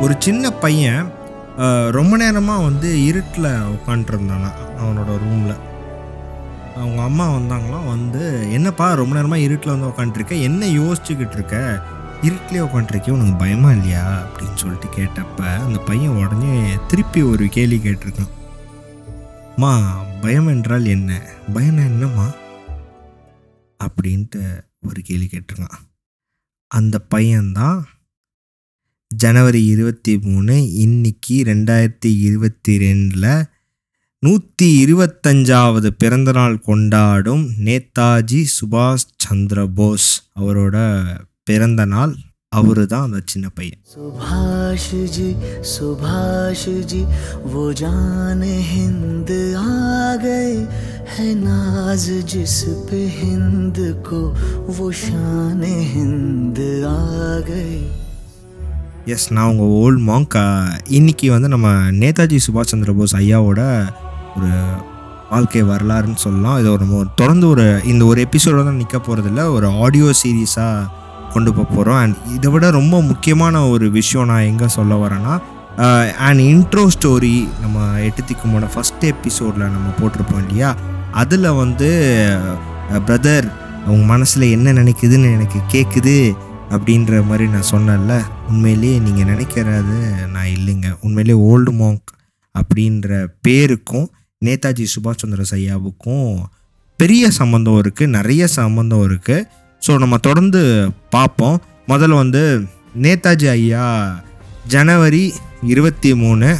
ஒரு சின்ன பையன் ரொம்ப நேரமாக வந்து இருட்டில் உட்காண்ட்ருந்தானா அவனோட ரூமில் அவங்க அம்மா வந்தாங்களாம் வந்து என்னப்பா ரொம்ப நேரமாக இருட்டில் வந்து உட்காண்ட்ருக்க என்ன யோசிச்சுக்கிட்டு இருக்க இருட்டிலே உட்காந்துருக்கே உனக்கு பயமா இல்லையா? அப்படின்னு சொல்லிட்டு கேட்டப்ப அந்த பையன் உடனே திருப்பி ஒரு கேள்வி கேட்டிருக்கான். மா பயம் என்றால் என்ன? பயம் என்னம்மா? அப்படின்ட்டு ஒரு கேள்வி கேட்டிருக்கான். அந்த பையன்தான் ஜனவரி இருபத்தி மூணு இன்னைக்கு ரெண்டாயிரத்தி இருபத்தி ரெண்டில் நூற்றி இருபத்தஞ்சாவது பிறந்தநாள் கொண்டாடும் நேதாஜி சுபாஷ் சந்திர போஸ் அவரோட பிறந்த நாள் அவரு தான் அந்த சின்ன பையன் सुभाष जी सुभाष जी वो जान हिंद आ गए है नाज जिस पे हिंद को वो शान हिंद आ गई எஸ் நான் உங்கள் ஓல்ட் மாங்க் இன்னைக்கு வந்து நம்ம நேதாஜி சுபாஷ் சந்திர போஸ் ஐயாவோட ஒரு வாழ்க்கை வரலாறுன்னு சொல்லலாம் இதை ஒரு நம்ம ஒரு தொடர்ந்து ஒரு இந்த ஒரு எபிசோட தான் நிற்க போகிறதில்ல ஒரு ஆடியோ சீரீஸாக கொண்டு போக போகிறோம் அண்ட் இதை விட ரொம்ப முக்கியமான ஒரு விஷயம் நான் எங்கே சொல்ல வரேன்னா அண்ட் இன்ட்ரோ ஸ்டோரி நம்ம எட்டு ஃபஸ்ட் எபிசோடில் நம்ம போட்டிருப்போம் இல்லையா? அதில் வந்து பிரதர் அவங்க மனசில் என்ன நினைக்குதுன்னு எனக்கு கேட்குது அப்படின்ற மாதிரி நான் சொன்னேன்ல. உண்மையிலேயே நீங்கள் நினைக்கிறது நான் இல்லைங்க. உண்மையிலேயே ஓல்டு மாங்க் அப்படின்ற பேருக்கும் நேதாஜி சுபாஷ் சந்திர சையாவுக்கும் பெரிய சம்மந்தம் இருக்குது நிறைய சம்மந்தம் இருக்குது ஸோ நம்ம தொடர்ந்து பார்ப்போம். முதல்ல வந்து நேதாஜி ஐயா ஜனவரி இருபத்தி மூணு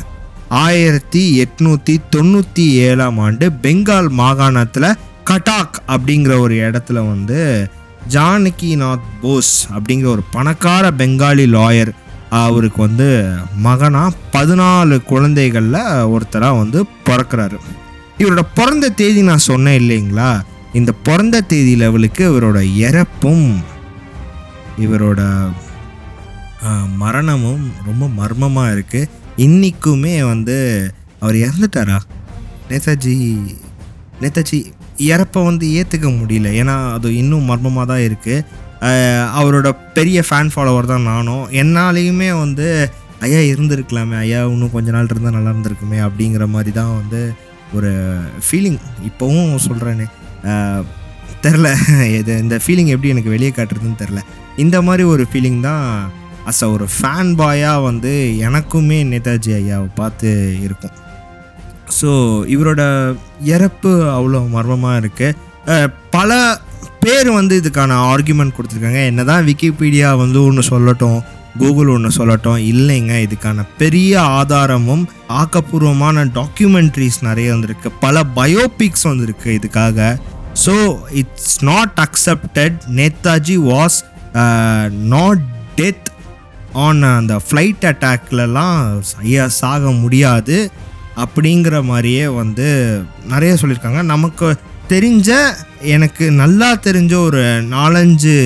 ஆயிரத்தி எட்நூற்றி தொண்ணூற்றி ஏழாம் ஆண்டு பெங்கால் மாகாணத்தில் கட்டாக் அப்படிங்கிற ஒரு இடத்துல வந்து ஜானகிநாத் போஸ் அப்படிங்கிற ஒரு பணக்கார பெங்காலி லாயர் அவருக்கு வந்து மகனாக பதினாலு குழந்தைகளில் ஒருத்தராக வந்து பிறக்கிறாரு. இவரோட பிறந்த தேதி நான் சொன்னேன் இல்லைங்களா? இந்த பிறந்த தேதி லெவலுக்கு இவரோட இறப்பும் இவரோட மரணமும் ரொம்ப மர்மமாக இருக்குது இன்றைக்குமே வந்து அவர் இறந்துட்டாரா? நேதாஜி நேதாஜி இறப்பை வந்து ஏற்றுக்க முடியல. ஏன்னா அது இன்னும் மர்மமாக தான் இருக்குது அவரோட பெரிய ஃபேன் ஃபாலோவர் தான் நானும். என்னாலேயுமே வந்து ஐயா இருந்திருக்கலாமே ஐயா இன்னும் கொஞ்ச நாள் இருந்தால் நல்லா இருந்திருக்குமே அப்படிங்கிற மாதிரி தான் வந்து ஒரு ஃபீலிங் இப்போவும் சொல்கிறேனே தெரில. இது இந்த ஃபீலிங் எப்படி எனக்கு வெளியே காட்டுறதுன்னு தெரில. இந்த மாதிரி ஒரு ஃபீலிங் தான் அஸ் அ ஒரு ஃபேன் பாயாக வந்து எனக்குமே நேதாஜி ஐயாவை பார்த்து இருக்கும். ஸோ இவரோட இறப்பு அவ்வளோ மர்மமாக இருக்குது பல பேர் வந்து இதுக்கான ஆர்குமெண்ட் கொடுத்துருக்காங்க. என்ன தான் விக்கிபீடியா வந்து ஒன்று சொல்லட்டும் கூகுள் ஒன்று சொல்லட்டும். இல்லைங்க இதுக்கான பெரிய ஆதாரமும் ஆக்கப்பூர்வமான டாக்குமெண்ட்ரிஸ் நிறைய வந்திருக்கு. பல பயோபிக்ஸ் வந்திருக்கு இதுக்காக. So it's not accepted Netaji was not death on அந்த ஃப்ளைட் அட்டாக்லலாம் ஐயா சாக முடியாது. அப்படிங்கிற மாதிரியே வந்து நிறைய சொல்லியிருக்காங்க. நமக்கு தெரிஞ்ச எனக்கு நல்லா தெரிஞ்ச ஒரு நாலஞ்சு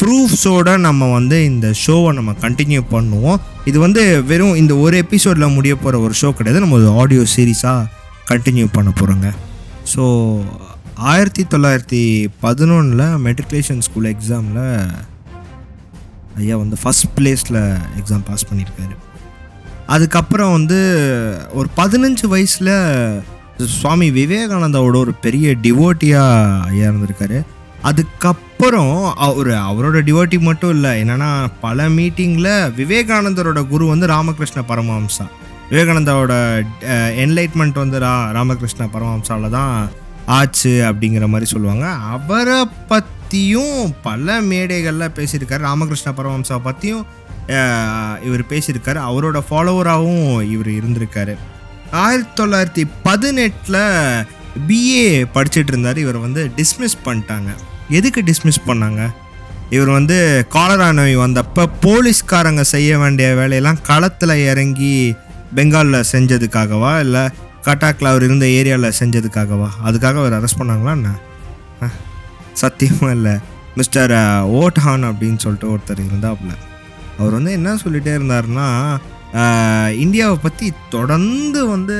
ப்ரூஃப்ஸோட நம்ம வந்து இந்த ஷோவை நம்ம கண்டினியூ பண்ணுவோம். இது வந்து வெறும் இந்த ஒரு எபிசோடில் முடிய போகிற ஒரு ஷோ கிடையாது. நம்ம ஒரு ஆடியோ சீரீஸாக கண்டினியூ பண்ண போகிறோங்க ஸோ ஆயிரத்தி தொள்ளாயிரத்தி பதினொன்றில் மெட்ரிகுலேஷன் ஸ்கூல் எக்ஸாமில் ஐயா வந்து ஃபஸ்ட் பிளேஸில் எக்ஸாம் பாஸ் பண்ணியிருக்காரு. அதுக்கப்புறம் வந்து ஒரு பதினஞ்சு வயசில் சுவாமி விவேகானந்தாவோட ஒரு பெரிய டிவோட்டியாக ஐயா இருந்திருக்காரு. அதுக்கப்புறம் அவர் அவரோட டிவோட்டி மட்டும் இல்லை என்னென்னா பல மீட்டிங்கில் விவேகானந்தரோட குரு வந்து ராமகிருஷ்ண பரமஹம்சா. விவேகானந்தாவோட என்லைட்மெண்ட் வந்து ரா ராமகிருஷ்ண பரமஹம்சாவில் தான் ஆச்சு அப்படிங்கிற மாதிரி சொல்லுவாங்க. அவரை பற்றியும் பல மேடைகளில் பேசியிருக்காரு ராமகிருஷ்ண பரமஹம்சாவை பற்றியும் இவர் பேசியிருக்காரு. அவரோட ஃபாலோவராகவும் இவர் இருந்திருக்காரு. ஆயிரத்தி தொள்ளாயிரத்தி பதினெட்டில் பிஏ படிச்சுட்டு இருந்தார். இவர் வந்து டிஸ்மிஸ் பண்ணிட்டாங்க. எதுக்கு டிஸ்மிஸ் பண்ணாங்க? இவர் வந்து காலரா நோய் வந்தப்போ போலீஸ்காரங்க செய்ய வேண்டிய வேலையெல்லாம் களத்தில் இறங்கி பெங்காலில் செஞ்சதுக்காகவா? இல்லை கட்டாக்கில் அவர் இருந்த ஏரியாவில் செஞ்சதுக்காகவா? அதுக்காக அவர் அரெஸ்ட் பண்ணாங்களா என்ன? சத்தியமாக இல்லை. மிஸ்டர் ஓட்ஹான் அப்படின்னு சொல்லிட்டு ஒருத்தர் இருந்தாப்புல. அவர் வந்து என்ன சொல்லிகிட்டே இருந்தாருன்னா இந்தியாவை பற்றி தொடர்ந்து வந்து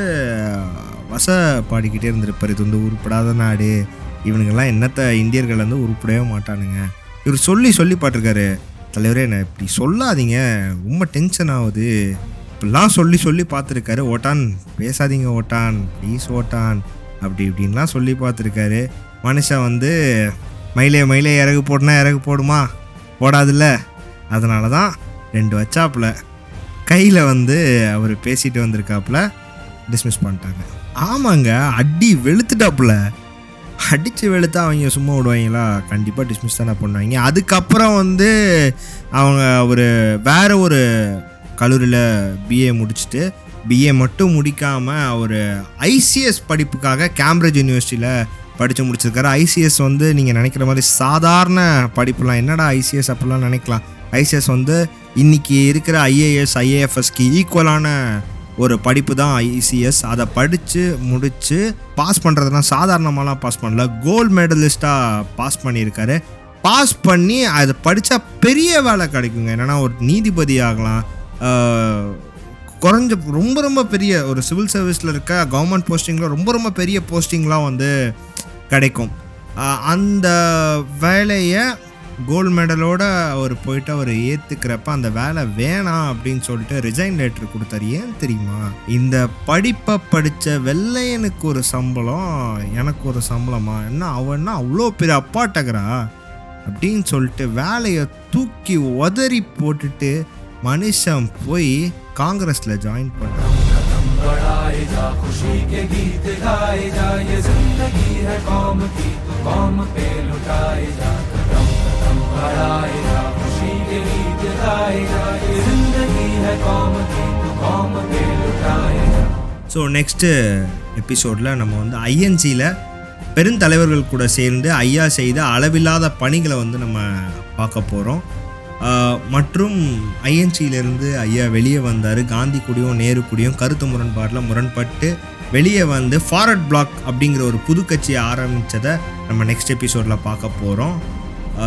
வச பாடிக்கிட்டே இருந்திருப்பார். இது வந்து உருப்படாத நாடு. இவனுங்கெல்லாம் என்னத்த இந்தியர்கள் வந்து உருப்படவே மாட்டானுங்க. இவர் சொல்லி சொல்லி பாட்டிருக்காரு தலைவரே என்ன இப்படி சொல்லாதீங்க. ரொம்ப டென்ஷன் ஆகுது. இப்படிலாம் சொல்லி சொல்லி பார்த்துருக்காரு ஓட்டான் பேசாதீங்க ஓட்டான். ப்ளீஸ் ஓட்டான். அப்படி இப்படின்லாம் சொல்லி பார்த்துருக்காரு மனுஷன் வந்து மயிலே மயிலே இறகு போடுனா இறகு போடுமா? போடாதுல்ல. அதனால தான் ரெண்டு வச்சாப்புல. கையில் வந்து அவர் பேசிட்டு வந்திருக்காப்புல. டிஸ்மிஸ் பண்ணிட்டாங்க. ஆமாங்க அடி வெளுத்துட்டாப்புல. அடித்து வெளுத்தா அவங்க சும்மா விடுவாங்களா? கண்டிப்பாக டிஸ்மிஸ் தானே பண்ணுவாங்க. அதுக்கப்புறம் வந்து அவங்க ஒரு வேறு ஒரு கல்லூரியில் பிஏ முடிச்சுட்டு பிஏ மட்டும் முடிக்காமல் அவர் ஐசிஎஸ் படிப்புக்காக கேம்பிரிட்ஜ் யூனிவர்சிட்டியில் படித்து முடிச்சிருக்காரு. ஐசிஎஸ் வந்து நீங்கள் நினைக்கிற மாதிரி சாதாரண படிப்புலாம் என்னடா ஐசிஎஸ் அப்படிலாம் நினைக்கலாம். ஐசிஎஸ் வந்து இன்றைக்கி இருக்கிற ஐஏஎஸ் ஐஏஎஃப்எஸ்க்கு ஈக்குவலான ஒரு படிப்பு தான் ஐசிஎஸ் அதை படித்து முடித்து பாஸ் பண்ணுறதுலாம் சாதாரணமாலாம் பாஸ் பண்ணல. கோல்டு மெடலிஸ்ட்டாக பாஸ் பண்ணியிருக்காரு. பாஸ் பண்ணி அதை படித்தா பெரிய வேலை கிடைக்குங்க. என்னென்னா ஒரு நீதிபதி ஆகலாம். குறைஞ்ச ரொம்ப ரொம்ப பெரிய ஒரு சிவில் சர்வீஸில் இருக்க கவர்மெண்ட் போஸ்டிங்கில் ரொம்ப ரொம்ப பெரிய போஸ்டிங்லாம் வந்து கிடைக்கும். அந்த வேலையை கோல்டு மெடலோட அவர் போயிட்டு அவர் ஏற்றுக்கிறப்ப அந்த வேலை வேணாம் அப்படின்னு சொல்லிட்டு ரிசைன் லெட்டர் கொடுத்தாரு. ஏன் தெரியுமா? இந்த படிப்பை படித்த வெள்ளையனுக்கு ஒரு சம்பளம் எனக்கு ஒரு சம்பளமா? என்ன அவன்னா அவ்வளோ பெரிய அப்பாட்டகரா? அப்படின்னு சொல்லிட்டு வேலையை தூக்கி உதறி போட்டுட்டு மனுஷன் போய் காங்கிரஸில் ஜாயின் பண்ணுறான் ஸோ நெக்ஸ்ட்டு எபிசோடில் நம்ம வந்து ஐஎன்சியில் பெருந்தலைவர்கள் கூட சேர்ந்து ஐயா செய்த அளவில்லாத பணிகளை வந்து நம்ம பார்க்க போகிறோம் மற்றும் ஐஎன்சியிலேருந்து ஐயா வெளியே வந்தார். காந்தி கூடயும் நேரு கூடயும் கருத்து முரண்பாட்டில் முரண்பட்டு வெளியே வந்து ஃபாரட் பிளாக் அப்படிங்கிற ஒரு புது கட்சியை ஆரம்பித்ததை நம்ம நெக்ஸ்ட் எபிசோடில் பார்க்க போகிறோம்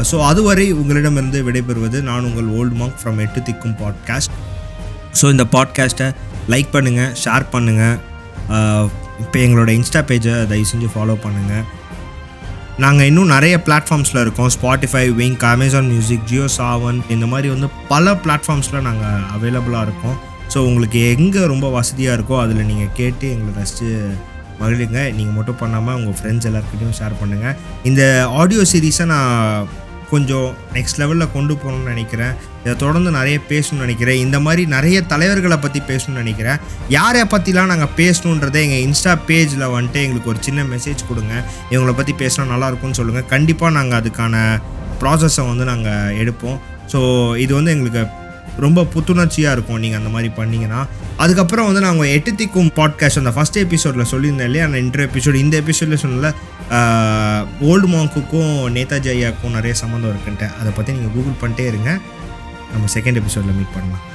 ஸோ அதுவரை உங்களிடமிருந்து விடைபெறுவது நான் உங்கள் ஓல்டு மார்க் ஃப்ரம் எட்டு திக்கும் பாட்காஸ்ட் ஸோ இந்த பாட்காஸ்ட்டை லைக் பண்ணுங்கள் ஷேர் பண்ணுங்கள் இப்போ எங்களோட இன்ஸ்டா பேஜை தயவு செஞ்சு ஃபாலோ பண்ணுங்கள் நாங்கள் இன்னும் நிறைய பிளாட்ஃபார்ம்ஸில் இருக்கோம். Spotify Wynk Amazon music Jio Saavn இந்த மாதிரி வந்து பல பிளாட்ஃபார்ம்ஸில் நாங்கள் அவைலபிளாக இருக்கோம். ஸோ உங்களுக்கு எங்கே ரொம்ப வசதியாக இருக்கோ அதில் நீங்கள் கேட்டு எங்களை ரசித்து மகிழுங்க. நீங்கள் மட்டும் பண்ணாமல் உங்கள் ஃப்ரெண்ட்ஸ் எல்லாருக்கிட்டையும் ஷேர் பண்ணுங்கள் இந்த ஆடியோ சீரீஸை நான் கொஞ்சம் நெக்ஸ்ட் லெவலில் கொண்டு போகணும்னு நினைக்கிறேன். இதை தொடர்ந்து நிறைய பேசணும்னு நினைக்கிறேன். இந்த மாதிரி நிறைய தலைவர்களை பற்றி பேசணும்னு நினைக்கிறேன். யாரை பற்றிலாம் நாங்கள் பேசணுன்றதை எங்கள் இன்ஸ்டா பேஜில் வந்துட்டு எங்களுக்கு ஒரு சின்ன மெசேஜ் கொடுங்க. இவங்களை பற்றி பேசினா நல்லாயிருக்கும்னு சொல்லுங்கள் கண்டிப்பாக நாங்கள் அதுக்கான ப்ராசஸை வந்து நாங்கள் எடுப்போம். ஸோ இது வந்து எங்களுக்கு ரொம்ப புத்துணர்ச்சியாக இருக்கும் நீங்கள் அந்த மாதிரி பண்ணீங்கன்னா. அதுக்கப்புறம் வந்து நாங்கள் எட்டு திக்கும் பாட்காஸ்ட் அந்த ஃபஸ்ட் எபிசோடில் சொல்லியிருந்தேன் இல்லையா? அந்த இன்டர் எபிசோடு இந்த எபிசோடில் சொன்னல ஓல்டு மாங்குக்கும் நேதாஜி ஐயாவுக்கும் நிறைய சம்மந்தம் இருக்குன்ட்டு. அதை பற்றி நீங்கள் கூகுள் பண்ணிட்டே இருங்க. நம்ம செகண்ட் எபிசோடில் மீட் பண்ணலாம்.